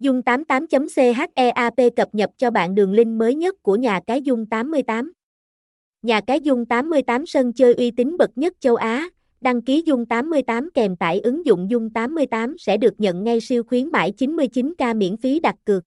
Dung 88.cheap cập nhật cho bạn đường link mới nhất của nhà cái Dung 88. Nhà cái Dung 88 sân chơi uy tín bậc nhất châu Á. Đăng ký Dung 88 kèm tải ứng dụng Dung 88 sẽ được nhận ngay siêu khuyến mãi 99k miễn phí đặt cược.